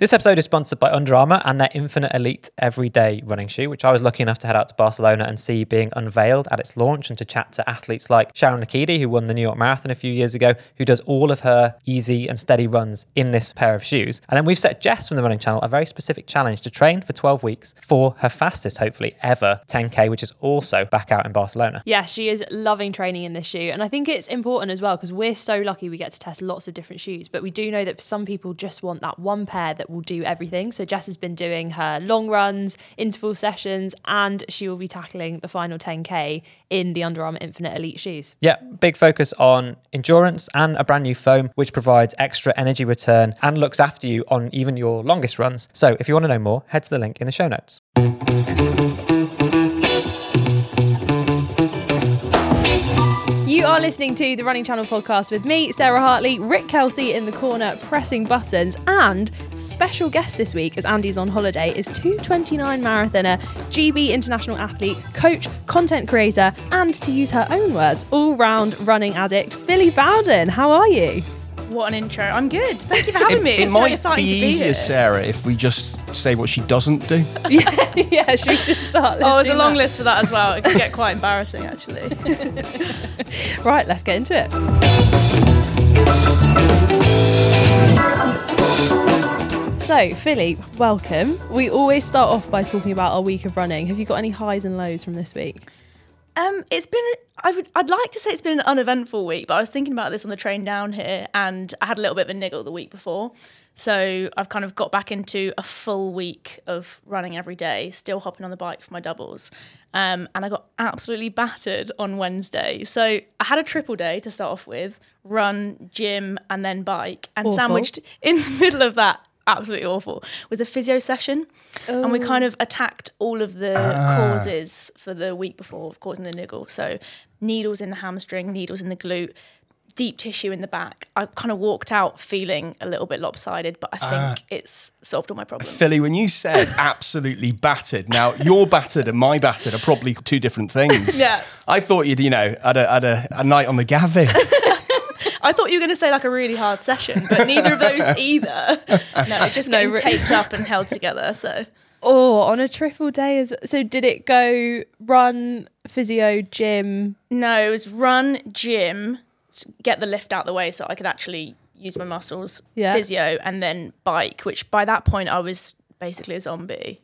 This episode is sponsored by Under Armour and their Infinite Elite Everyday running shoe, which I was lucky enough to head out to Barcelona and see being unveiled at its launch and to chat to athletes like Sharon Lokedi, who won the New York Marathon a few years ago, who does all of her easy and steady runs in this pair of shoes. And then we've set Jess from the running channel a very specific challenge to train for 12 weeks for her fastest, hopefully, ever 10K, which is also back out in Barcelona. Yeah, she is loving training in this shoe. And I think it's important as well because we're so lucky we get to test lots of different shoes. But we do know that some people just want that one pair that will do everything. So Jess has been doing her long runs, interval sessions, and she will be tackling the final 10K in the Under Armour Infinite Elite shoes. Yeah, big focus on endurance and a brand new foam, which provides extra energy return and looks after you on even your longest runs. So if you want to know more, head to the link in the show notes. You are listening to the Running Channel podcast with me, Sarah Hartley, Rick Kelsey in the corner pressing buttons, and special guest this week, as Andy's on holiday, is 229 marathoner, GB international athlete, coach, content creator, and to use her own words, all round running addict, Phily Bowden. How are you? What an intro. I'm good. Thank you for having me. It, it's might so exciting be to be easier, here. Sarah, if we just say what she doesn't do. yeah, yeah, should we just start? Oh, there's a long that? list for that as well. It can get quite embarrassing, actually. Right, let's get into it. So, Phily, welcome. We always start off by talking about our week of running. Have you got any highs and lows from this week? Um, it's been. I would. I'd like to say it's been an uneventful week, but I was thinking about this on the train down here, and I had a little bit of a niggle the week before. So I've kind of got back into a full week of running every day, still hopping on the bike for my doubles. Um, and I got absolutely battered on Wednesday. So I had a triple day to start off with run, gym, and then bike. And Awful. sandwiched in the middle of that, absolutely awful, was a physio session. And we kind of attacked all of the ah. causes for the week before of causing the niggle. So needles in the hamstring, needles in the glute, deep tissue in the back. I kind of walked out feeling a little bit lopsided, but I ah. think it's solved all my problems. Phily, when you said absolutely battered, now your battered and my battered are probably two different things. Yeah. I thought you'd, you know, had a, had a, a night on the Gavi. I thought you were going to say like a really hard session, but neither of those either. No, it just getting taped up and held together. So Oh, on a triple day as so did it go run, physio, gym? no, it was run, gym, get the lift out the way so I could actually use my muscles, Yeah. physio, and then bike. Which by that point I was basically a zombie.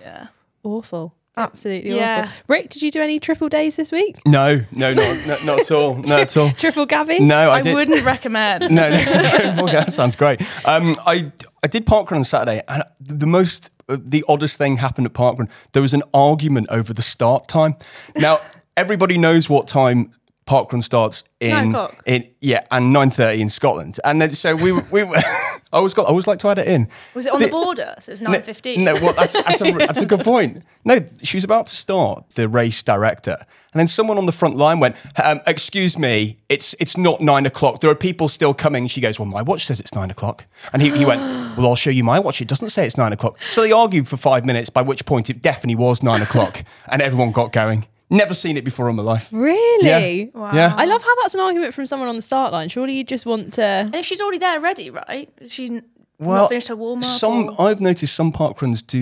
Yeah. Awful. Absolutely Yeah. awful. Rick, did you do any triple days this week? No, no, not, not, not at all. Not at all. Triple Gabby? No, I, I, did. wouldn't recommend. No, no, okay, that sounds great. Um, I I did parkrun on Saturday, and the most uh, the oddest thing happened at parkrun. There was an argument over the start time. Now everybody knows what time parkrun starts in in yeah, and nine thirty in Scotland. And then so we we were- I always got I always like to add it in. Was it on the border? So it's nine fifteen. No, well, that's, that's, a, that's a good point. No, she was about to start the race director, and then someone on the front line went, um, "Excuse me, it's it's not nine o'clock. There are people still coming." She goes, "Well, my watch says it's nine o'clock," and he, he went, "Well, I'll show you my watch. It doesn't say it's nine o'clock." So they argued for five minutes, by which point it definitely was nine o'clock, and everyone got going. Never seen it before in my life. Really? Yeah. Wow. Yeah. I love how that's an argument from someone on the start line. Surely you just want to And if she's already there ready, right? Is She Well, not finished her warm up. Some I've noticed some park runs do,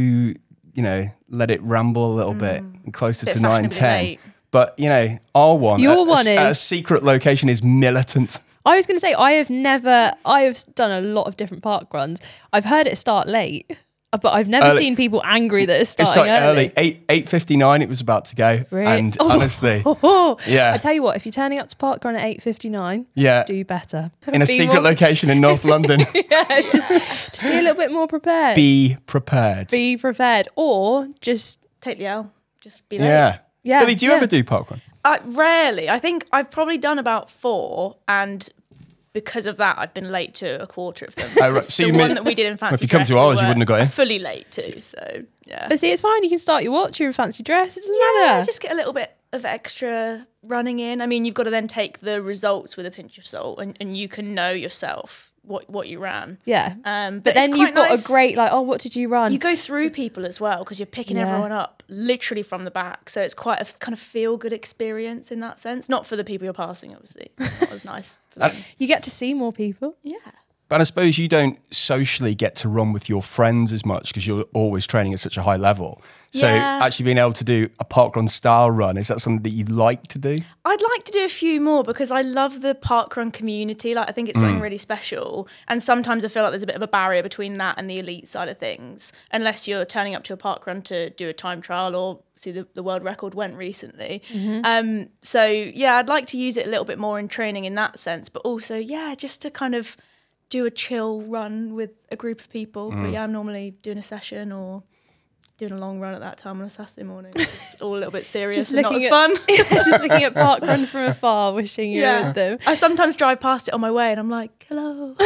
you know, let it ramble a little mm. bit closer Bit to nine fashionably ten. late. But you know, our one, Your at, a- one at a is- secret location is militant. I was going to say I have never. I have done a lot of different park runs. I've heard it start late, Uh, but I've never Early. seen people angry that it's It's starting like early. early eight eight fifty nine. It was about to go, Really? and Oh. honestly, Oh, Yeah. I tell you what, if you're turning up to Parkrun at eight fifty nine, yeah, do better. in a Be secret more- location in North London, yeah, just just be a little bit more prepared. be prepared. Be prepared, or just Take the L. Just be late. yeah, Yeah, Billy, do you yeah. ever do parkrun? I, rarely. I think I've probably done about four, and because of that, I've been late to a quarter of them. Oh, right. So the you one mean- that we did in fancy if you come dress, to we ours, you wouldn't have got in. Fully late too. So yeah. But see, it's fine. You can start your watch. You're in fancy dress. It doesn't Yeah, matter. just get a little bit of extra running in. I mean, you've got to then take the results with a pinch of salt, and, and you can know yourself what what you ran. yeah. Um, but it's then you've got nice. a great like, oh, what did you run? You go through people as well because you're picking Yeah. everyone up literally from the back. So it's quite a f- kind of feel good experience in that sense. Not for the people you're passing, obviously. That was nice for them. You get to see more people. yeah. But I suppose you don't socially get to run with your friends as much because you're always training at such a high level. So Yeah. actually being able to do a parkrun style run, is that something that you'd like to do? I'd like to do a few more because I love the parkrun community. Like I think it's something really special. And sometimes I feel like there's a bit of a barrier between that and the elite side of things, unless you're turning up to a parkrun to do a time trial or see the, the world record went recently. Um, so yeah, I'd like to use it a little bit more in training in that sense, but also yeah, just to kind of do a chill run with a group of people. But mm. yeah, I'm normally doing a session or doing a long run at that time on a Saturday morning. It's all a little bit serious Just and not as looking fun. just looking at parkrun from afar, wishing you were with them. I sometimes drive past it on my way and I'm like, hello.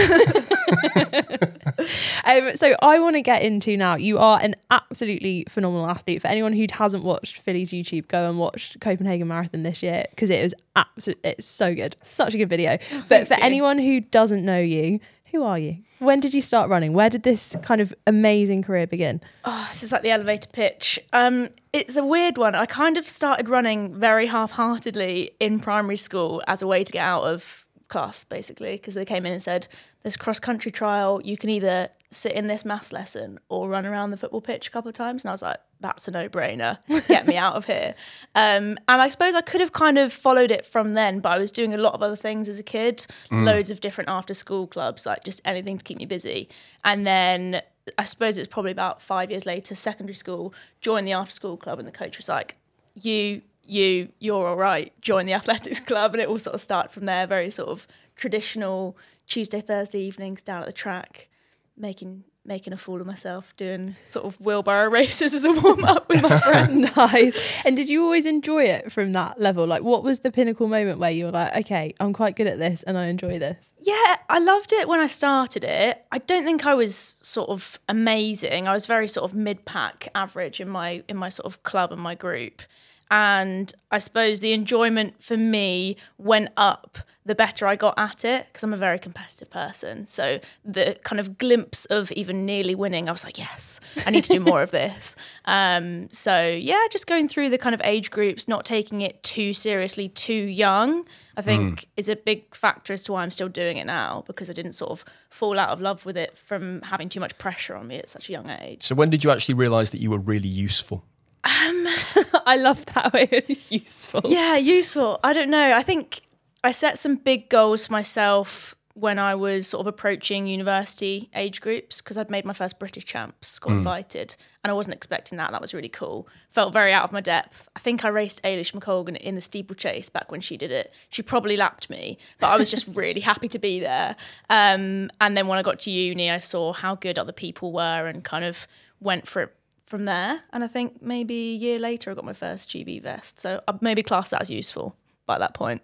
Um, so I want to get into now. You are an absolutely phenomenal athlete. For anyone who hasn't watched Phily's YouTube, go and watch Copenhagen Marathon this year because it is absolutely it's so good, such a good video. but for you. anyone who doesn't know you, who are you? When did you start running? Where did this kind of amazing career begin? Oh, this is like the elevator pitch. Um, it's a weird one. I kind of started running very half-heartedly in primary school as a way to get out of class, basically, because they came in and said, "There's cross-country trial. You can either sit in this maths lesson or run around the football pitch a couple of times." And I was like, "That's a no-brainer. Get me out of here." Um, and I suppose I could have kind of followed it from then, but I was doing a lot of other things as a kid, loads of different after-school clubs, like just anything to keep me busy. And then I suppose it's probably about five years later, secondary school, joined the after school club, and the coach was like, "You, you, you're all right. Join the athletics club," and it all sort of started from there. Very sort of traditional Tuesday, Thursday evenings down at the track, making making a fool of myself, doing sort of wheelbarrow races as a warm up with my friend. nice. And did you always enjoy it from that level? Like, what was the pinnacle moment where you were like, okay, I'm quite good at this and I enjoy this? Yeah, I loved it when I started it. I don't think I was sort of amazing. I was very sort of mid-pack average in my in my sort of club and my group. And I suppose the enjoyment for me went up the better I got at it because I'm a very competitive person. So the kind of glimpse of even nearly winning, I was like, yes, I need to do more of this. Um, so yeah, just going through the kind of age groups, not taking it too seriously, too young, I think is a big factor as to why I'm still doing it now because I didn't sort of fall out of love with it from having too much pressure on me at such a young age. So when did you actually realise that you were really useful? I love that way. Useful. Yeah, useful. I don't know. I think I set some big goals for myself when I was sort of approaching university age groups because I'd made my first British champs, got invited, and I wasn't expecting that. That was really cool. Felt very out of my depth. I think I raced Eilish McColgan in the steeplechase back when she did it. She probably lapped me, but I was just really happy to be there. Um, and then when I got to uni, I saw how good other people were and kind of went for it from there. And I think maybe a year later, I got my first GB vest. So maybe class that as useful by that point.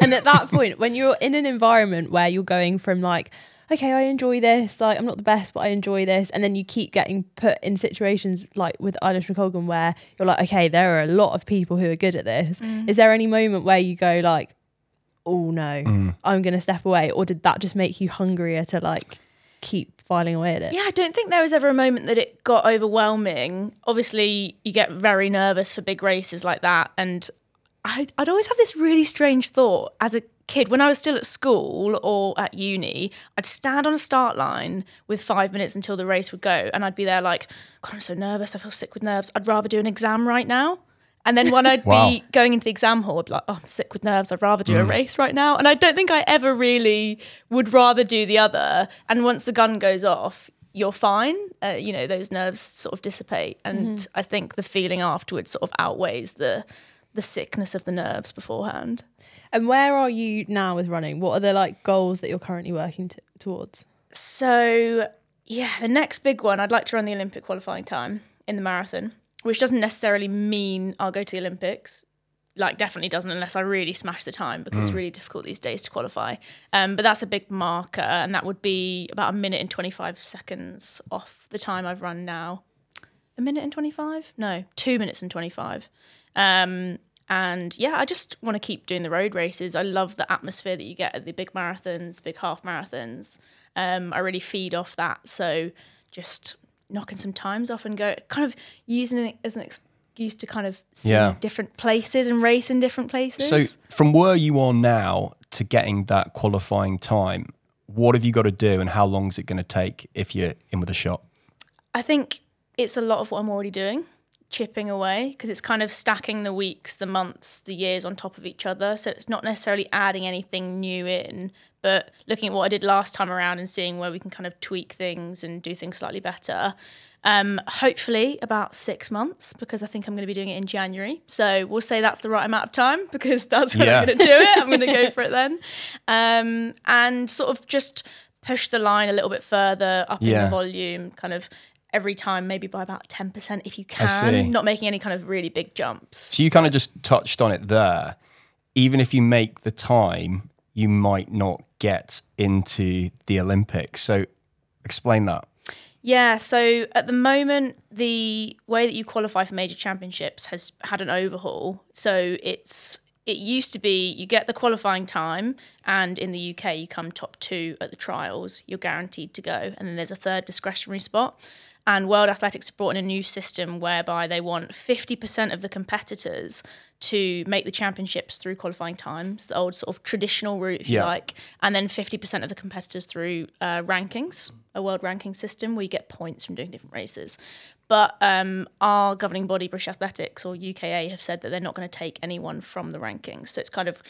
And at that point, when you're in an environment where you're going from like, okay, I enjoy this, like I'm not the best, but I enjoy this, and then you keep getting put in situations like with Eilish McColgan where you're like, okay, there are a lot of people who are good at this. Mm. Is there any moment where you go like, oh no, mm. I'm gonna step away, or did that just make you hungrier to like keep filing away at it? Yeah, I don't think there was ever a moment that it got overwhelming. Obviously, you get very nervous for big races like that. And I'd, I'd always have this really strange thought as a kid when I was still at school or at uni. I'd stand on a start line with five minutes until the race would go. And I'd be there like, God, I'm so nervous. I feel sick with nerves. I'd rather do an exam right now. And then when I'd Wow. be going into the exam hall, I'd be like, oh, I'm sick with nerves. I'd rather do a race right now. And I don't think I ever really would rather do the other. And once the gun goes off, you're fine. Uh, you know, those nerves sort of dissipate. And I think the feeling afterwards sort of outweighs the the sickness of the nerves beforehand. And where are you now with running? What are the like goals that you're currently working t- towards? So, yeah, the next big one, I'd like to run the Olympic qualifying time in the marathon, which doesn't necessarily mean I'll go to the Olympics. Like, definitely doesn't unless I really smash the time because it's really difficult these days to qualify. Um, but that's a big marker, and that would be about a minute and 25 seconds off the time I've run now. A minute and 25? No, two minutes and 25. Um, and yeah, I just want to keep doing the road races. I love the atmosphere that you get at the big marathons, big half marathons. Um, I really feed off that. So just knocking some times off and go, kind of using it as an excuse to kind of see Yeah. different places and race in different places. So from where you are now to getting that qualifying time, what have you got to do and how long is it going to take if you're in with a shot? I think it's a lot of what I'm already doing, chipping away, because it's kind of stacking the weeks, the months, the years on top of each other. So it's not necessarily adding anything new in, but looking at what I did last time around and seeing where we can kind of tweak things and do things slightly better. Um, hopefully about six months because I think I'm going to be doing it in January. So we'll say that's the right amount of time because that's when Yeah. I'm going to do it. I'm going to go for it then, um, and sort of just push the line a little bit further up in the volume, kind of every time, maybe by about ten percent if you can, not making any kind of really big jumps. So you kind of just touched on it there. Even if you make the time, you might not get into the Olympics. So explain that. Yeah, so at the moment, the way that you qualify for major championships has had an overhaul. So it's it used to be you get the qualifying time, and in the UK you come top two at the trials. You're guaranteed to go, and then there's a third discretionary spot. And World Athletics have brought in a new system whereby they want 50% of the competitors to make the championships through qualifying times, the old sort of traditional route, if you like, and then 50% of the competitors through uh, rankings, a world ranking system where you get points from doing different races. But um, our governing body, British Athletics or UKA, have said that they're not going to take anyone from the rankings. So it's kind of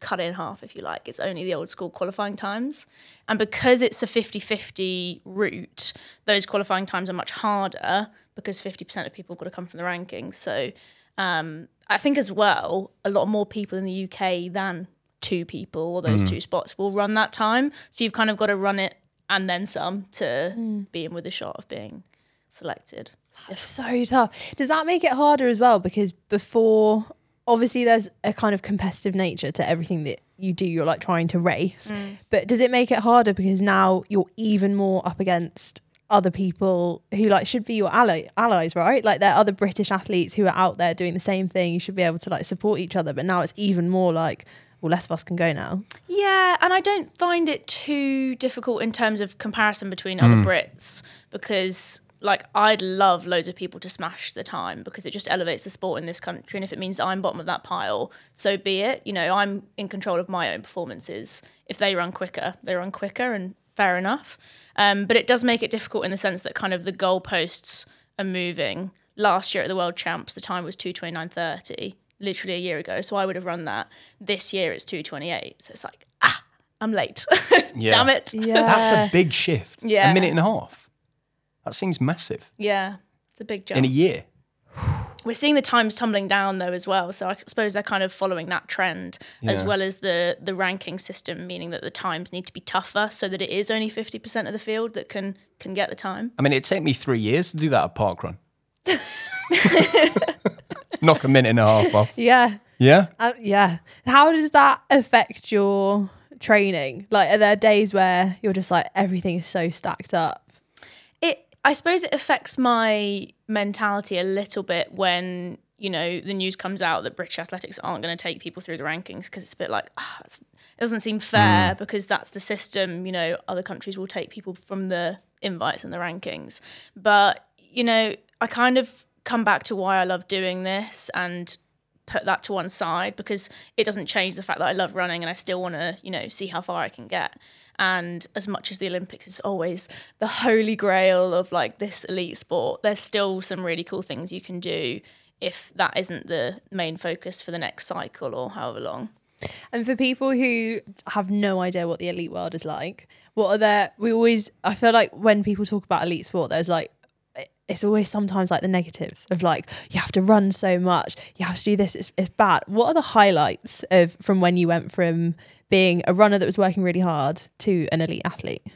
cut in half, if you like. It's only the old school qualifying times. And because it's a 50 50 route, those qualifying times are much harder because 50% of people have got to come from the rankings. So um, I think as well, a lot more people in the UK than two people or those two spots will run that time. So you've kind of got to run it and then some to be in with a shot of being selected. It's so tough. Does that make it harder as well? Because before, obviously, there's a kind of competitive nature to everything that you do. You're like trying to race, mm. but does it make it harder because now you're even more up against other people who like should be your ally allies, right? Like there are other British athletes who are out there doing the same thing. You should be able to like support each other, but now it's even more like, well, less of us can go now. Yeah, and I don't find it too difficult in terms of comparison between other mm. Brits because like I'd love loads of people to smash the time because it just elevates the sport in this country and if it means I'm bottom of that pile, so be it. You know, I'm in control of my own performances. If they run quicker, they run quicker and fair enough. Um, but it does make it difficult in the sense that kind of the goalposts are moving. Last year at the World Champs, the time was 229.30, literally a year ago. So I would have run that. This year it's 228. So it's like, ah, I'm late. Yeah. Damn it. Yeah, That's a big shift. Yeah. A minute and a half. That seems massive Yeah, it's a big jump. in a year. We're seeing the times tumbling down though as well. So I suppose they're kind of following that trend as well as the the ranking system, meaning that the times need to be tougher so that it is only 50% of the field that can can get the time. I mean, it'd take me three years to do that at parkrun. Knock a minute and a half off. yeah. Yeah. Uh, yeah. How does that affect your training? Like, are there days where you're just like everything is so stacked up? I suppose it affects my mentality a little bit when you know the news comes out that British athletics aren't going to take people through the rankings because it's a bit like ah, that's, it doesn't seem fair because that's the system. You know, other countries will take people from the invites and the rankings, but you know, I kind of come back to why I love doing this and put that to one side because it doesn't change the fact that I love running and I still want to, you know, see how far I can get. And as much as the Olympics is always the holy grail of like this elite sport, there's still some really cool things you can do if that isn't the main focus for the next cycle or however long. And for people who have no idea what the elite world is like, what are there? We always, I feel like when people talk about elite sport, there's like, it's always sometimes like the negatives of like you have to run so much, you have to do this. It's, it's bad. What are the highlights of from when you went from being a runner that was working really hard to an elite athlete?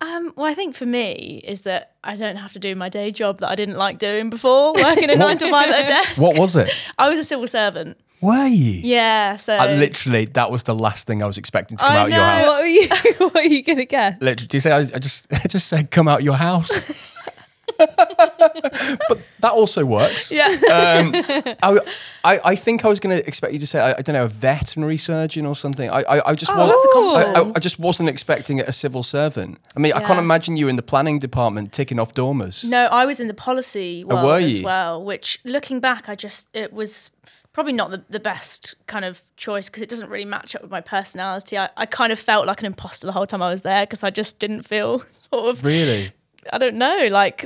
Um, well, I think for me is that I don't have to do my day job that I didn't like doing before, working a nine to five at a desk. What was it? I was a civil servant. Were you? Yeah, so I literally, that was the last thing I was expecting to come I out your house. What are you? what are you gonna guess? Literally, do you say I, I just I just said come out your house? But that also works. yeah. Um, I, I, I think I was going to expect you to say I, I don't know a veterinary surgeon or something. I I, I just Oh, wasn't. that's a I. I, just wasn't expecting a civil servant. I mean, I can't imagine you in the planning department ticking off dormers. No, I was in the policy oh, world were as well, which looking back, I just, it was probably not the, the best kind of choice because it doesn't really match up with my personality. I, I kind of felt like an imposter the whole time I was there because I just didn't feel sort of Really? I don't know, like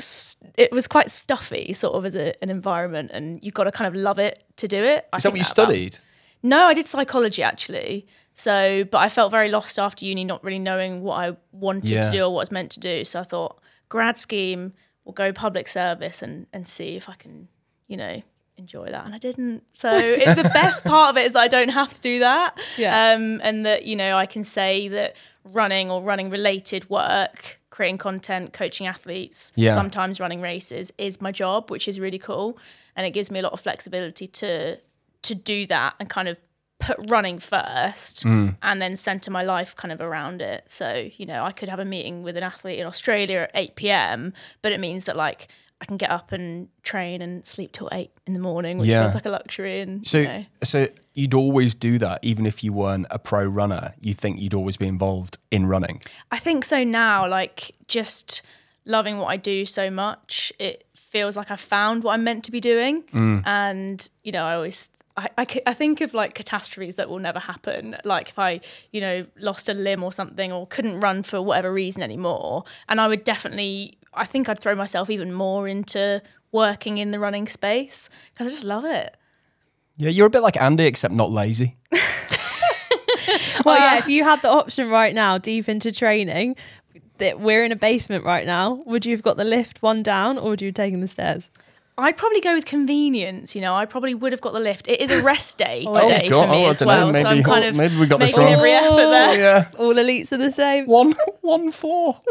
it was quite stuffy, sort of as a, an environment, and you've got to kind of love it to do it. I Is that what you about- studied? No, I did psychology actually. So, but I felt very lost after uni, not really knowing what I wanted Yeah. to do or what I was meant to do. So I thought grad scheme, we'll go public service and and see if I can, you know, enjoy that. And I didn't. So it, the best part of it is that I don't have to do that. Yeah. Um, and that you know I can say that running or running related work, creating content, coaching athletes, Yeah. sometimes running races is my job, which is really cool, and it gives me a lot of flexibility to to do that and kind of put running first Mm. and then center my life kind of around it. So, you know, I could have a meeting with an athlete in Australia at 8 p.m., but it means that like I can get up and train and sleep till 8 in the morning, which Yeah. feels like a luxury. And, So, you know, so you'd always do that, even if you weren't a pro runner. You think you'd always be involved in running. I think so now, like just loving what I do so much, it feels like I found what I'm meant to be doing. Mm. And, you know, I always. I, I, I think of like catastrophes that will never happen. Like if I, you know, lost a limb or something or couldn't run for whatever reason anymore. And I would definitely, I think I'd throw myself even more into working in the running space because I just love it. Yeah, you're a bit like Andy, except not lazy. Well, yeah, if you had the option right now, deep into training, that we're in a basement right now, would you have got the lift one down or would you have taken the stairs? I'd probably go with convenience. You know, I probably would have got the lift. It is a rest day Oh, today God. for me Oh, as don't know. well, so I'm kind of maybe we got this making wrong. every effort there. yeah, All elites are the same. one, one, four.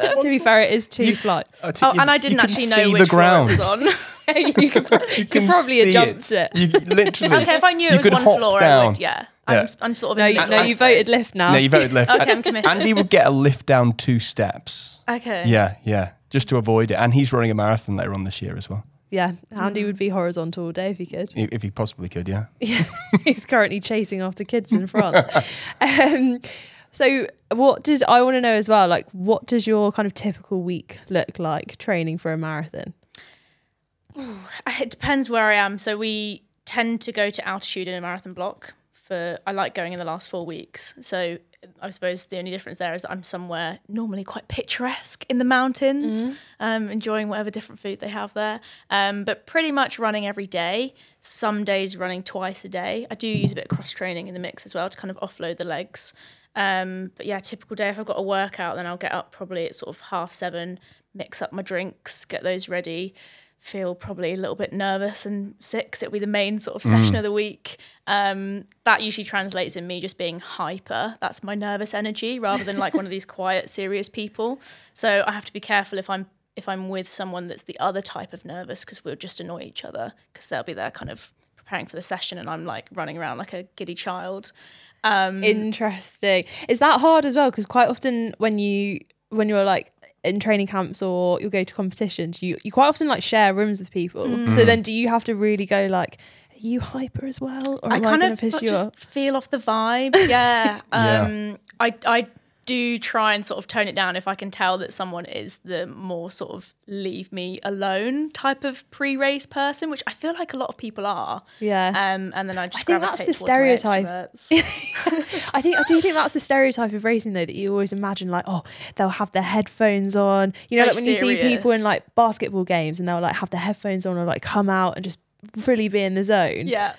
to be fair, it is two flights. Uh, t- Oh, you- and I didn't you can actually see know the which floor it was on. you could, you could probably have see jumped it. You literally. okay, if I knew it was one hop floor, I would. Yeah, Yeah. I'm, I'm sort of. No, in you, no, you voted space. lift now. No, you voted left. Okay, I'm committed. Andy would get a lift down two steps. Okay. Yeah, yeah, just to avoid it. And he's running a marathon later on this year as well, yeah. Andy would be horizontal all day if he could. if he possibly could. Yeah. He's currently chasing after kids in France. um, so, what does I want to know as well? Like, what does your kind of typical week look like training for a marathon? It depends where I am. So we tend to go to altitude in a marathon block. For I like going in the last four weeks. So I suppose the only difference there is that I'm somewhere normally quite picturesque in the mountains, um, enjoying whatever different food they have there. Um, but pretty much running every day. Some days running twice a day. I do use a bit of cross training in the mix as well to kind of offload the legs. Um, but yeah, typical day. If I've got a workout, then I'll get up probably at sort of half seven, mix up my drinks, get those ready. Feel probably a little bit nervous and sick. 'cause it'll be the main sort of session of the week. Um, that usually translates in me just being hyper. That's my nervous energy, rather than like one of these quiet, serious people. So I have to be careful if I'm if I'm with someone that's the other type of nervous because we'll just annoy each other because they'll be there kind of preparing for the session and I'm like running around like a giddy child. Um, Interesting. Is that hard as well? Because quite often when you when you're like in training camps or you'll go to competitions, you you quite often like share rooms with people. Mm. So then, do you have to really go like, are you hyper as well, or I kind gonna of piss you just off? feel off the vibe. Yeah. Yeah. um, I I do try and sort of tone it down if I can tell that someone is the more sort of leave me alone type of pre-race person, which I feel like a lot of people are. Yeah. Um, and then I just I think that's the stereotype. I think I do think that's the stereotype of racing though that you always imagine like oh they'll have their headphones on you know Very like when you see people in like basketball games and they'll like have their headphones on or like come out and just fully be in the zone yeah.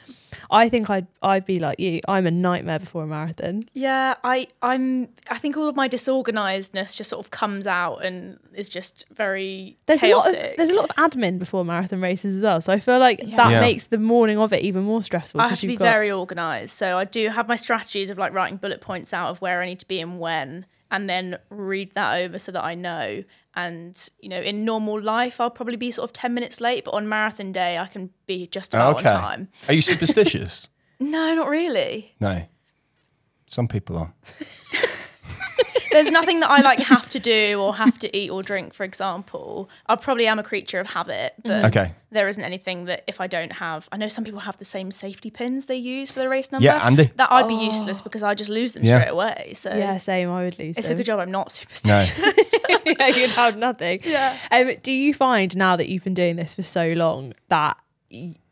I think I'd I'd be like you I'm a nightmare before a marathon Yeah, I, I'm. I think all of my disorganizedness just sort of comes out and is just very there's chaotic. a lot of there's a lot of admin before marathon races as well so I feel like Yeah. that Yeah. makes the morning of it even more stressful I have to be you've got- very organized. So I do have my strategies of like writing bullet points out of where I need to be and when, and then read that over so that I know. And you know, in normal life, I'll probably be sort of ten minutes late, but on marathon day, I can be just about okay. on time. Are you superstitious? No, not really. no. Some people are. There's nothing that I like have to do or have to eat or drink. For example, I probably am a creature of habit, but Okay. there isn't anything that if I don't have. I know some people have the same safety pins they use for the race number. Yeah, Andy. That I'd be useless because I just lose them Yeah. straight away. So yeah same I would lose it's a good job I'm not No. superstitious. yeah, you'd have nothing. Yeah. Um, do you find now that you've been doing this for so long that y-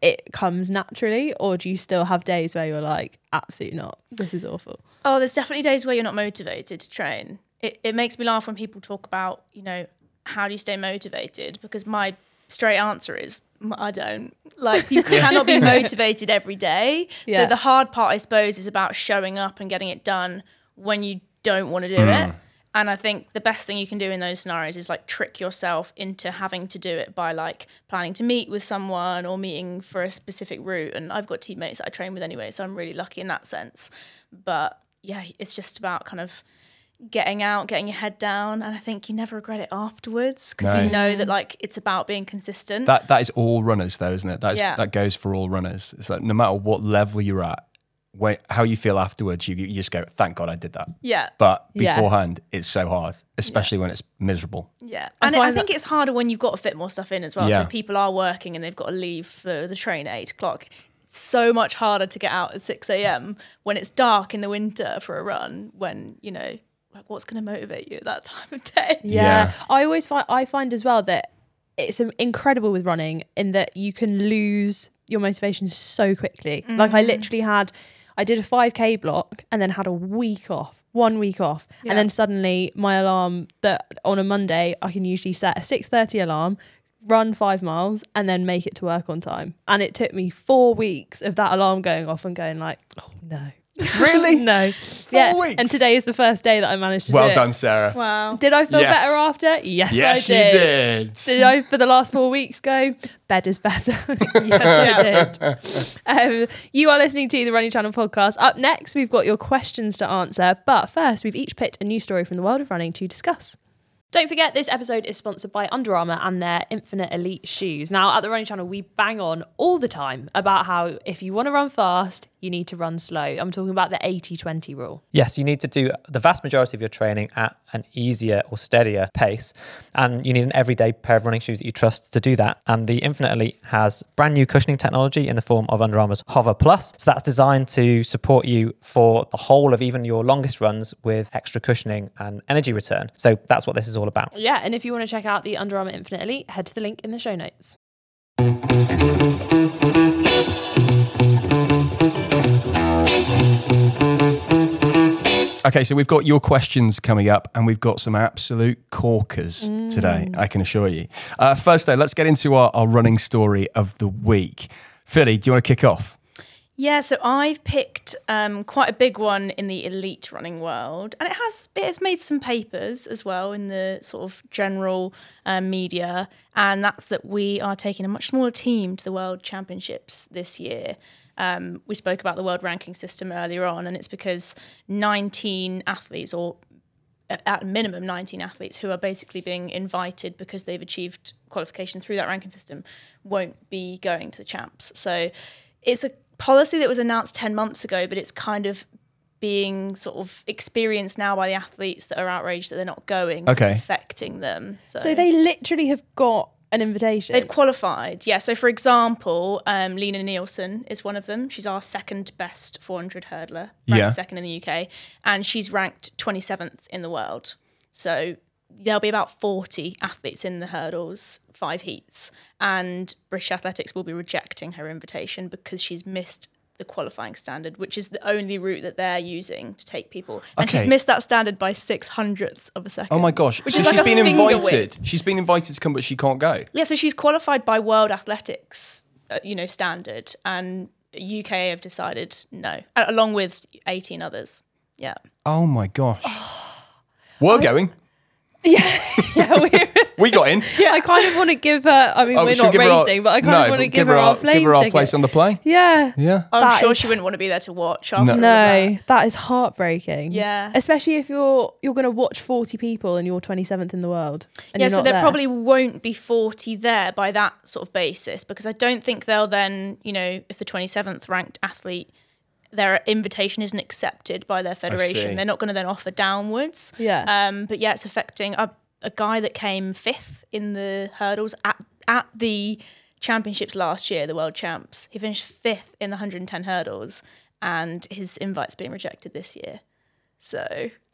it comes naturally, or do you still have days where you're like, absolutely not, this is awful? Oh, there's definitely days where you're not motivated to train. It, it makes me laugh when people talk about, you know, how do you stay motivated? Because my straight answer is, "Mm, I don't. Like, you cannot be motivated every day. Yeah. So the hard part, I suppose, is about showing up and getting it done when you don't want to do it. And I think the best thing you can do in those scenarios is like trick yourself into having to do it by like planning to meet with someone or meeting for a specific route. And I've got teammates that I train with anyway, so I'm really lucky in that sense. But yeah, it's just about kind of getting out, getting your head down, and I think you never regret it afterwards because No. you know that like it's about being consistent. That that is all runners though, isn't it? That is, Yeah. that goes for all runners. It's like no matter what level you're at, when, how you feel afterwards, you you just go, thank God I did that. yeah, But Yeah. beforehand, it's so hard, especially when it's miserable. yeah, I and I, find think it's harder when you've got to fit more stuff in as well. Yeah. So people are working and they've got to leave for the train at eight o'clock. It's so much harder to get out at six a.m. when it's dark in the winter for a run. When you know, like, what's going to motivate you at that time of day? Yeah. Yeah. I always find I find as well that it's um, incredible with running in that you can lose your motivation so quickly. Like I literally had I did a 5k block and then had a week off, one week off. Yeah. And then suddenly my alarm that on a Monday I can usually set a 6:30 alarm, run 5 miles and then make it to work on time. And it took me 4 weeks of that alarm going off and going like, "Oh no." Really? No. yeah. weeks? And today is the first day that I managed to do Well it. done, Sarah. Wow. Did I feel Yes. better after? Yes, Yes, I you did. did. I, for the last four weeks, go, bed is better? yes, I did. Um, you are listening to the Running Channel podcast. Up next, we've got your questions to answer. But first, we've each picked a new story from the world of running to discuss. Don't forget, this episode is sponsored by Under Armour and their Infinite Elite shoes. Now, at the Running Channel, we bang on all the time about how if you want to run fast, you need to run slow. I'm talking about the 80 20 rule. Yes, you need to do the vast majority of your training at an easier or steadier pace. And you need an everyday pair of running shoes that you trust to do that. And the Infinite Elite has brand new cushioning technology in the form of Under Armour's Hover Plus. So that's designed to support you for the whole of even your longest runs with extra cushioning and energy return. So that's what this is all about. Yeah, and if you want to check out the Under Armour Infinite Elite, head to the link in the show notes. Okay, so we've got your questions coming up, and we've got some absolute corkers today, Mm. I can assure you. Uh, first, though, let's get into our, our running story of the week. Phily, do you want to kick off? Yeah, so I've picked um, quite a big one in the elite running world, and it has it has made some papers as well in the sort of general um, media, and that's that we are taking a much smaller team to the World Championships this year. Um, we spoke about the world ranking system earlier on, and it's because 19 athletes, or at a minimum 19 athletes who are basically being invited because they've achieved qualification through that ranking system won't be going to the champs. So it's a policy that was announced 10 months ago, but it's kind of being sort of experienced now by the athletes that are outraged that they're not going. Okay. It's affecting them. So, So they literally have got an invitation. They've qualified, yeah. So, for example, um, Lina Nielsen is one of them. She's our second best 400 hurdler, ranked Yeah. second in the UK, and she's ranked 27th in the world. So there'll be about 40 athletes in the hurdles, five heats, and British Athletics will be rejecting her invitation because she's missed the qualifying standard, which is the only route that they're using to take people. And she's missed that standard by six hundredths of a second. Oh my gosh. Which so is like she's a been invited. whip. She's been invited to come, but she can't go. Yeah, so she's qualified by World Athletics, uh, you know, standard, and UK have decided no, along with 18 others. Yeah. Oh my gosh. We're going. yeah, yeah, we're, We got in. yeah, I kind of want to give her. I mean, Oh, we're not give her our- racing, but I kind no, of want to but give her our plane give her our ticket. place on the plane. yeah, Yeah. I'm That sure is- she wouldn't want to be there to watch after No. no, that. that is heartbreaking. Yeah. especially if you're you're going to watch forty people and you're twenty seventh in the world. And Yeah, you're so there there. probably won't be 40 there by that sort of basis because I don't think they'll then, you know, if the 27th ranked athlete, their invitation isn't accepted by their federation, they're not going to then offer downwards. Yeah. Um, but yeah, it's affecting a, a guy that came fifth in the hurdles at, at the championships last year, the world champs. He finished fifth in the 110 hurdles and his invite's being rejected this year. So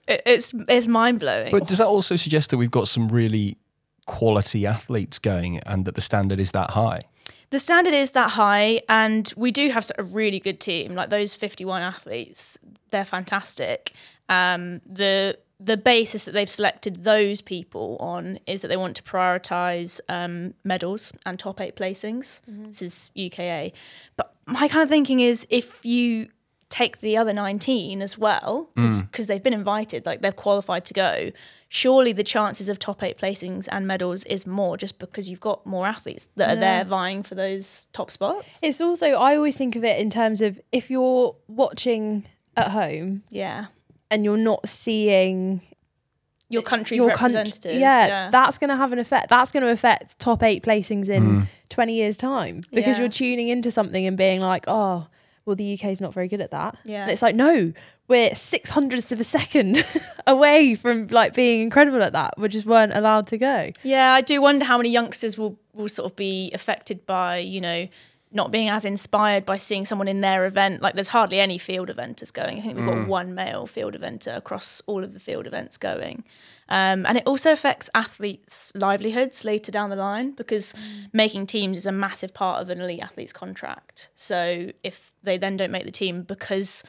it, it's it's mind blowing. But does that also suggest that we've got some really quality athletes going and that the standard is that high? The standard is that high, and we do have a really good team. Like those 51 athletes, they're fantastic. Um, the the basis that they've selected those people on is that they want to prioritise um, medals and top eight placings. This is UKA, but my kind of thinking is if you take the other 19 as well because they've been invited like they've qualified to go surely the chances of top eight placings and medals is more just because you've got more athletes that are there vying for those top spots It's also I always think of it in terms of if you're watching at home yeah and you're not seeing your country's your country, representatives yeah, that's going to have an effect. That's going to affect top eight placings in Mm. 20 years' time because Yeah. you're tuning into something and being like, oh, well, the UK's not very good at that. Yeah. And it's like, no, we're six hundredths of a second away from like being incredible at that. We just weren't allowed to go. Yeah, I do wonder how many youngsters will will sort of be affected by you know not being as inspired by seeing someone in their event. Like there's hardly any field eventers going. I think we've got one male field eventer across all of the field events going. Um, and it also affects athletes' livelihoods later down the line because making teams is a massive part of an elite athlete's contract. So if they then don't make the team because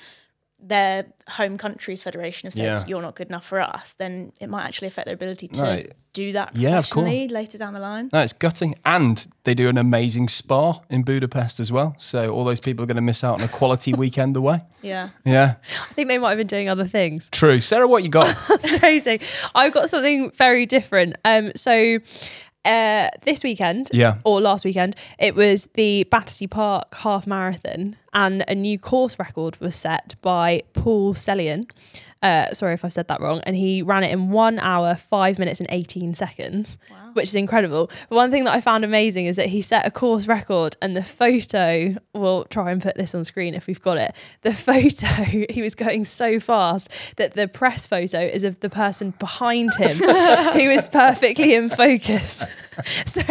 their home country's federation have said Yeah. you're not good enough for us, then it might actually affect their ability to Right. do that Yeah, of course. later down the line. No, it's gutting. And they do an amazing spa in Budapest as well. So all those people are going to miss out on a quality weekend away. Yeah. Yeah. I think they might have been doing other things. True. Sarah, what you got? That's crazy. I've got something very different. Um, so uh, this weekend, Yeah. or last weekend, it was the Battersea Park Half Marathon, and a new course record was set by Paul Sellian. Uh, sorry if I've said that wrong. And he ran it in one hour, five minutes, and 18 seconds, which is incredible. But one thing that I found amazing is that he set a course record, and the photo, we'll try and put this on screen if we've got it. The photo, he was going so fast that the press photo is of the person behind him who is perfectly in focus. So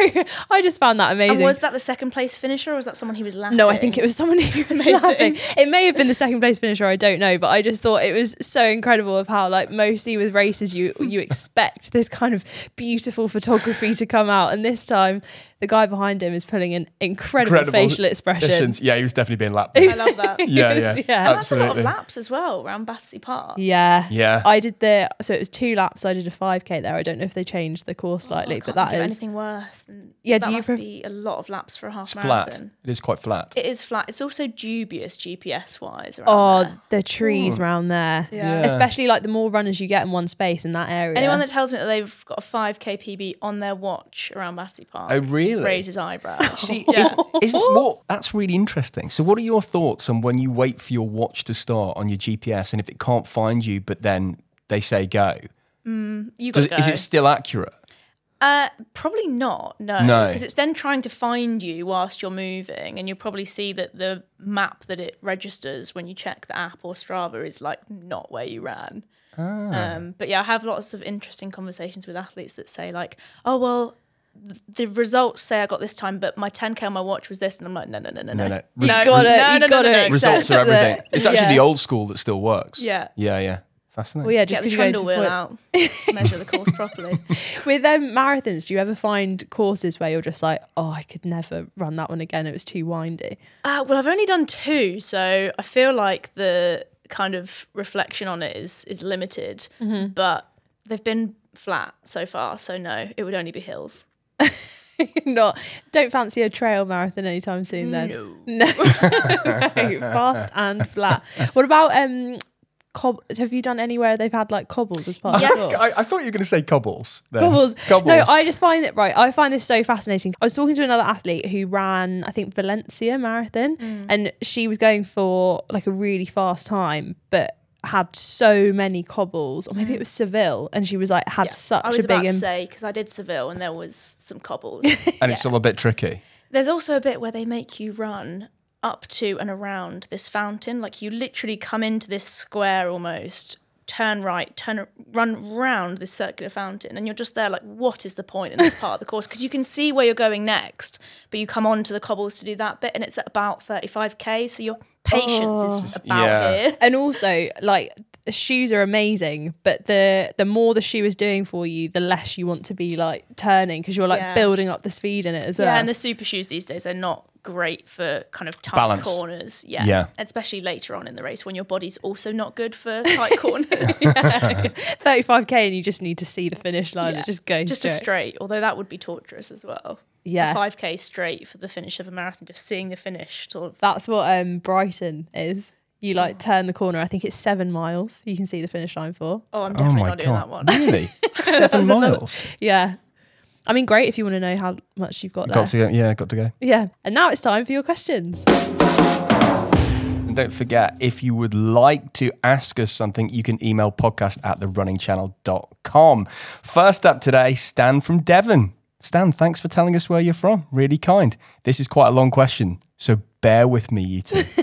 I just found that amazing. And was that the second place finisher or was that someone he was laughing? No, I think it was someone who was Amazing. laughing. It may have been the second place finisher, I don't know, but I just thought it was so incredible of how like mostly with races you you expect this kind of beautiful photography to come out. And this time the guy behind him is pulling an incredible, facial expression. Yeah, he was definitely being lapped. I love that. yeah, yeah, Yeah. And that's a lot of laps as well around Battersea Park. Yeah. Yeah. I did the so it was two laps. I did a 5k there. I don't know if they changed the course oh slightly, I but can't that think anything worse. Than, Yeah, that do you must pref- be a lot of laps for a half It's marathon. flat. It is quite flat. It is flat. It's also dubious GPS wise. Oh, there. the trees round there. Yeah. Yeah. Especially like the more runners you get in one space in that area. Anyone that tells me that they've got a 5k PB on their watch around Battersea Park Oh, really? Raises eyebrows. See, Yeah. is, isn't what that's really interesting. So, what are your thoughts on when you wait for your watch to start on your GPS, and if it can't find you, but then they say go? you Does, to is it still accurate? Uh, probably not. No, No. because it's then trying to find you whilst you're moving, and you'll probably see that the map that it registers when you check the app or Strava is like not where you ran. Ah. Um, but yeah, I have lots of interesting conversations with athletes that say like, "Oh well, the results say I got this time, but my 10k on my watch was this," and I'm like, "No, no, no, no, No, no, no. you No, gotta, no, you no, no, gotta no, no. accept Results are that- everything. It's actually yeah. the old school that still works. Yeah. yeah, yeah. Fascinating. Well, yeah, Get just the because trundle you're wheel going to out, measure the course properly. With um, marathons, do you ever find courses where you're just like, oh, I could never run that one again. It was too windy. Uh, well, I've only done two, so I feel like the kind of reflection on it is is limited. Mm-hmm. But they've been flat so far, so no, it would only be hills. Not, don't fancy a trail marathon anytime soon. Then No. no, fast and flat. What about um, cob? Have you done anywhere they've had like cobbles as part of Yes. the course? I, I thought you were going to say cobbles. then. Cobbles. Cobbles. No, I just find it right. I find this so fascinating. I was talking to another athlete who ran, I think, Valencia marathon, and she was going for like a really fast time, but had so many cobbles, or maybe it mm. was Seville, and she was like had Yeah, such I was a about big. to Im- say because I did Seville and there was some cobbles. and it's still a bit tricky. There's also a bit where they make you run up to and around this fountain. Like you literally come into this square almost, turn right, turn run round this circular fountain, and you're just there like, what is the point in this part of the course? Because you can see where you're going next, but you come onto the cobbles to do that bit, and it's at about 35k. So your patience is oh. about Yeah. here. and also like the shoes are amazing, but the the more the shoe is doing for you, the less you want to be like turning because you're like Yeah. building up the speed in it as well. Yeah, and the super shoes these days, they're not great for kind of tight Balance. corners. Yeah. Yeah. Especially later on in the race when your body's also not good for tight corners. 35k and you just need to see the finish line Yeah. and just go just straight. a straight, although that would be torturous as well. Yeah. A 5k straight for the finish of a marathon, just seeing the finish sort of. That's what um Brighton is. You like turn the corner. I think it's seven miles. You can see the finish line for. Oh, I'm Oh definitely my not doing that god! one. Really? Seven miles. Yeah. I mean, great if you want to know how much you've got there. Got to go. Yeah, got to go. Yeah. And now it's time for your questions. And don't forget, if you would like to ask us something, you can email podcast at therunningchannel.com. First up today, Stan from Devon. Stan, thanks for telling us where you're from. Really kind. This is quite a long question, so bear with me, you two.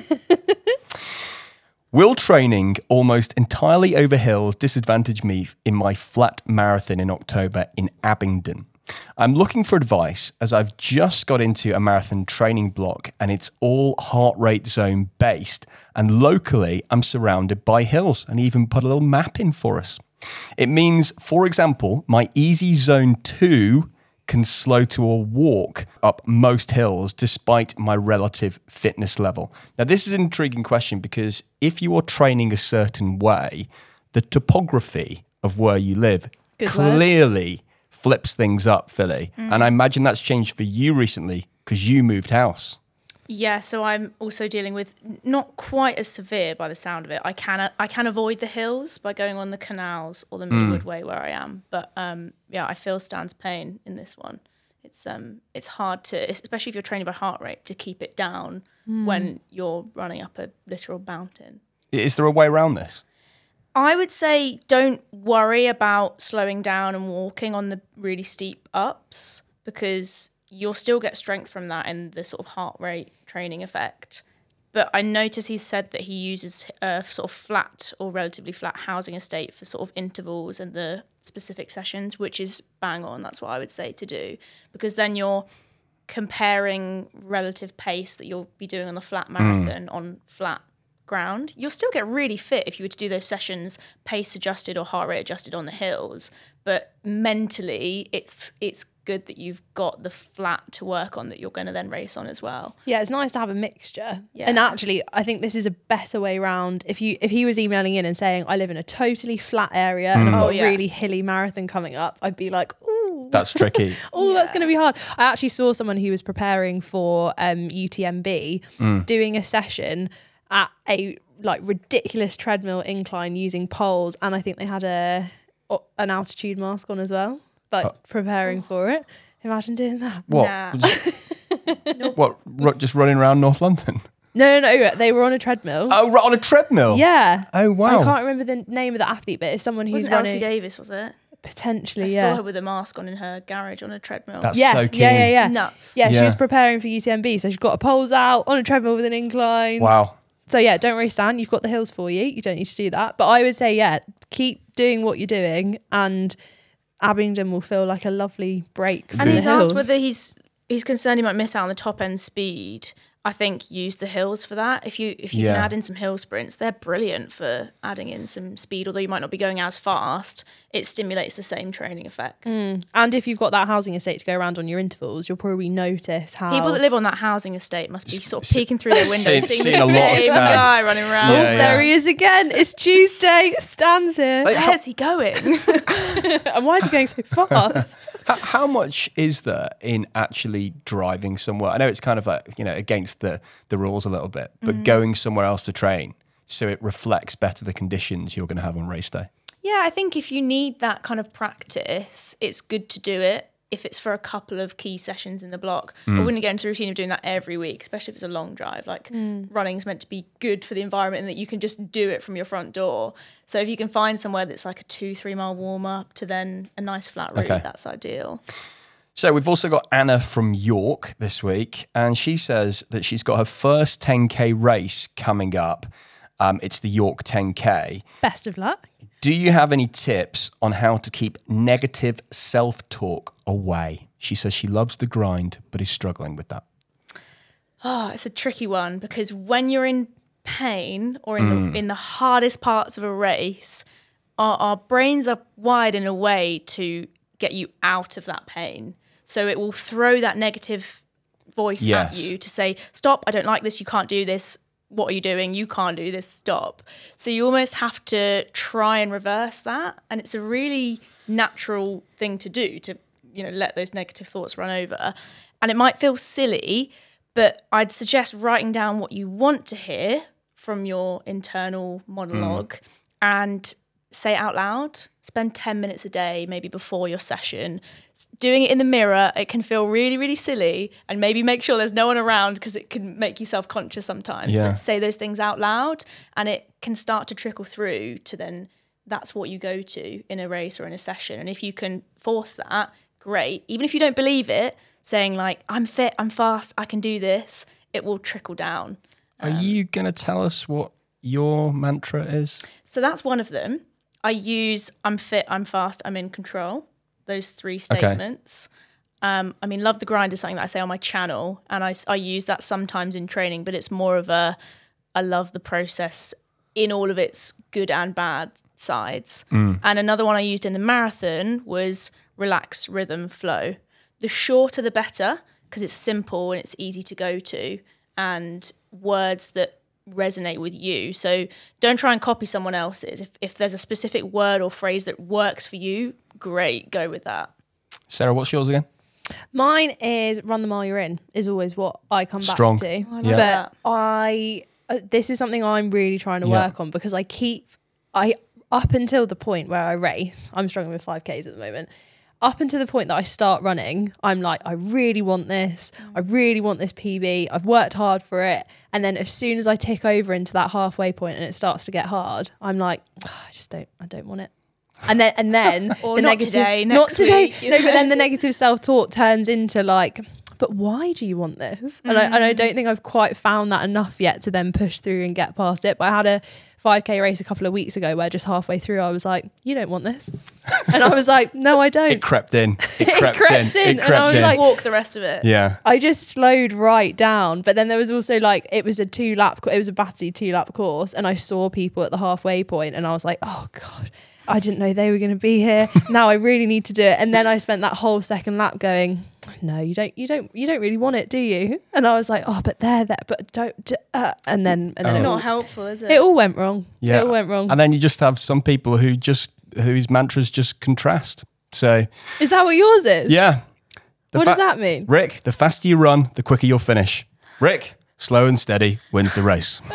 Will training almost entirely over hills disadvantage me in my flat marathon in October in Abingdon? I'm looking for advice as I've just got into a marathon training block and it's all heart rate zone based. And locally, I'm surrounded by hills and even put a little map in for us. It means, for example, my easy zone two can slow to a walk up most hills despite my relative fitness level. Now, this is an intriguing question because if you are training a certain way, the topography of where you live Good word. Clearly flips things up, Phily. And I imagine that's changed for you recently because you moved house. Yeah, so I'm also dealing with not quite as severe by the sound of it. I can I can avoid the hills by going on the canals or the Middlewood Way where I am, but um, yeah, I feel Stan's pain in this one. It's um it's hard to especially if you're training by heart rate to keep it down when you're running up a literal mountain. Is there a way around this? I would say don't worry about slowing down and walking on the really steep ups because you'll still get strength from that and the sort of heart rate training effect. But I notice he said that he uses a sort of flat or relatively flat housing estate for sort of intervals and the specific sessions, which is bang on. That's what I would say to do because then you're comparing relative pace that you'll be doing on the flat hmm. marathon on flat ground. You'll still get really fit if you were to do those sessions pace adjusted or heart rate adjusted on the hills. But mentally, it's it's good that you've got the flat to work on that you're going to then race on as well. Yeah, it's nice to have a mixture. Yeah. And actually, I think this is a better way round. If you if he was emailing in and saying I live in a totally flat area and I've got Oh, a yeah. really hilly marathon coming up, I'd be like, ooh, That's tricky. oh, that's going to be hard. I actually saw someone who was preparing for um, UTMB doing a session at a like ridiculous treadmill incline using poles, and I think they had a an altitude mask on as well, like uh. preparing for it. Imagine doing that. What? Nah. Just- what? ru- Just running around North London? No, no, no. They were on a treadmill. Oh, right, on a treadmill. Yeah. Oh, wow. I can't remember the name of the athlete, but it's someone who's Wasn't running Elsie Davis, was it? potentially. I yeah. saw her with a mask on in her garage on a treadmill. That's yes. so keen. yeah, yeah, yeah. Nuts. Yeah, Yeah. she was preparing for UTMB, so she's got her poles out on a treadmill with an incline. Wow. So yeah, don't worry, Stan. You've got the hills for you. You don't need to do that. But I would say, yeah, keep doing what you're doing, and Abingdon will feel like a lovely break. And he's asked whether he's he's concerned he might miss out on the top end speed. I think use the hills for that. If you if you Yeah. can add in some hill sprints, they're brilliant for adding in some speed. Although you might not be going as fast, it stimulates the same training effect. Mm. And if you've got that housing estate to go around on your intervals, you'll probably notice how People that live on that housing estate must be sort of peeking through their windows, Seeing- seeing, seeing the a lot of same guy running around. Yeah, oh, yeah. there he is again. It's Tuesday. Stan's here. Where's he going? and why is he going so fast? How, how much is there in actually driving somewhere? I know it's kind of like, you know, against the, the rules a little bit, but Mm. going somewhere else to train so it reflects better the conditions you're going to have on race day. Yeah, I think if you need that kind of practice, it's good to do it. If it's for a couple of key sessions in the block, I wouldn't get into the routine of doing that every week, especially if it's a long drive. Like running's meant to be good for the environment and that you can just do it from your front door. So if you can find somewhere that's like a two, three mile warm up to then a nice flat route, Okay. that's ideal. So we've also got Anna from York this week, and she says that she's got her first 10K race coming up. Um, it's the York 10K. Best of luck. Do you have any tips on how to keep negative self talk away? She says she loves the grind, but is struggling with that. Oh, it's a tricky one because when you're in pain or in the in the hardest parts of a race, our, our brains are wired in a way to get you out of that pain. So it will throw that negative voice at you to say, "Stop! I don't like this. You can't do this. What are you doing? You can't do this. Stop." So you almost have to try and reverse that, and it's a really natural thing to do to you know let those negative thoughts run over, and it might feel silly, but I'd suggest writing down what you want to hear from your internal hmm. monologue and say it out loud. Spend 10 minutes a day, maybe before your session. Doing it in the mirror, it can feel really, really silly. And maybe make sure there's no one around because it can make you self conscious sometimes. Yeah. But say those things out loud and it can start to trickle through to then that's what you go to in a race or in a session. And if you can force that, great. Even if you don't believe it, saying like, I'm fit, I'm fast, I can do this, it will trickle down. Are um, you going to tell us what your mantra is? So that's one of them. I use I'm fit, I'm fast, I'm in control. Those three statements. Um, I mean, love the grind is something that I say on my channel, and I, I use that sometimes in training, but it's more of a I love the process in all of its good and bad sides. And another one I used in the marathon was relax, rhythm, flow. The shorter, the better, because it's simple and it's easy to go to, and words that resonate with you. So don't try and copy someone else's. If, if there's a specific word or phrase that works for you, great, go with that. Sarah, what's yours again? Mine is run the mile you're in is always what I come Strong. back to. I love Yeah. that. But I uh, this is something I'm really trying to Yeah. work on because I keep I up until the point where I race, I'm struggling with 5Ks at the moment. Up until the point that I start running, I'm like, I really want this. I really want this PB. I've worked hard for it. And then as soon as I tick over into that halfway point and it starts to get hard, I'm like, "Ah, I just don't, I don't want it. And then, and then Or the not negative, today, not today. week, you no, but then the negative self talk turns into like, but why do you want this? And, I, and I don't mm. think I've quite found that enough yet to then push through and get past it. But I had a 5k race a couple of weeks ago where just halfway through I was like, you don't want this, and I was like, no, I don't. It crept in. It It crept, crept in, It and I was in. like- Walk the rest of it. yeah. I just slowed right down. But then there was also like it was a two lap, it was a batty two lap course, and I saw people at the halfway point, and I was like, oh god, I didn't know they were going to be here. now I really need to do it. And then I spent that whole second lap going, no, you don't, you don't, you don't really want it, do you? And I was like, oh, but they're there, but don't. d- Uh, and then and then Oh. it, all, Not helpful, is it? it all went wrong. Yeah. it all went wrong. And then you just have some people who just whose mantras just contrast. So Is that what yours is? yeah. The What fa- does that mean? Rick, the faster you run, the quicker you'll finish. Rick, slow and steady wins the race.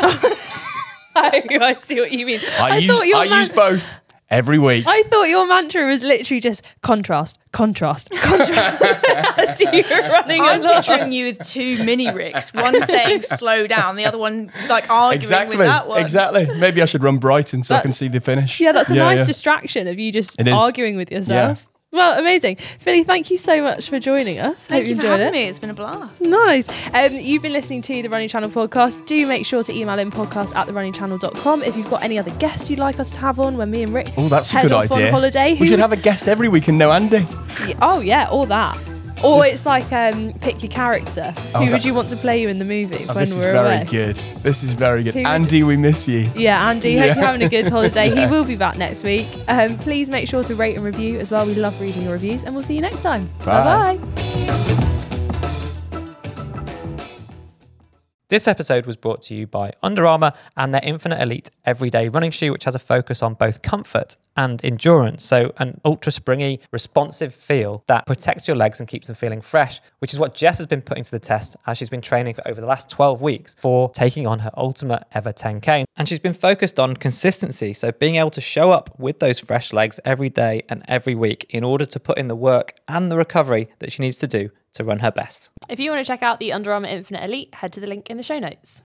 I see what you mean. I, use, thought your I man- use both every week. I thought your mantra was literally just contrast, contrast, contrast. As you were running I'm along. picturing you with two mini Ricks, one saying slow down, the other one like arguing exactly. with that one. Exactly. Maybe I should run Brighton so I can see the finish. Yeah, that's a nice yeah. distraction of you just arguing with yourself. Well, amazing. Phily, thank you so much for joining us. Thank Hope you for enjoyed having it. me. It's been a blast. Nice. Um, you've been listening to the Running Channel podcast. Do make sure to email in podcast at therunningchannel.com if you've got any other guests you'd like us to have on when me and Rick Oh, that's a good off idea. on holiday. We Who should have a guest every week and no Andy. Oh, yeah, all that. Or it's like um, pick your character. Oh, Who that- would you want to play you in the movie Oh, when this is we're very away? good. This is very good. Who would- Andy, we miss you. Yeah, Andy, hope Yeah. you're having a good holiday. He will be back next week. Um, please make sure to rate and review as well. We love reading your reviews, and we'll see you next time. Bye. Bye bye. This episode was brought to you by Under Armour and their Infinite Elite everyday running shoe, which has a focus on both comfort and endurance. So, an ultra springy, responsive feel that protects your legs and keeps them feeling fresh, which is what Jess has been putting to the test as she's been training for over the last 12 weeks for taking on her ultimate ever 10K. And she's been focused on consistency. So, being able to show up with those fresh legs every day and every week in order to put in the work and the recovery that she needs to do to run her best. If you want to check out the Under Armour Infinite Elite, head to the link in the show notes.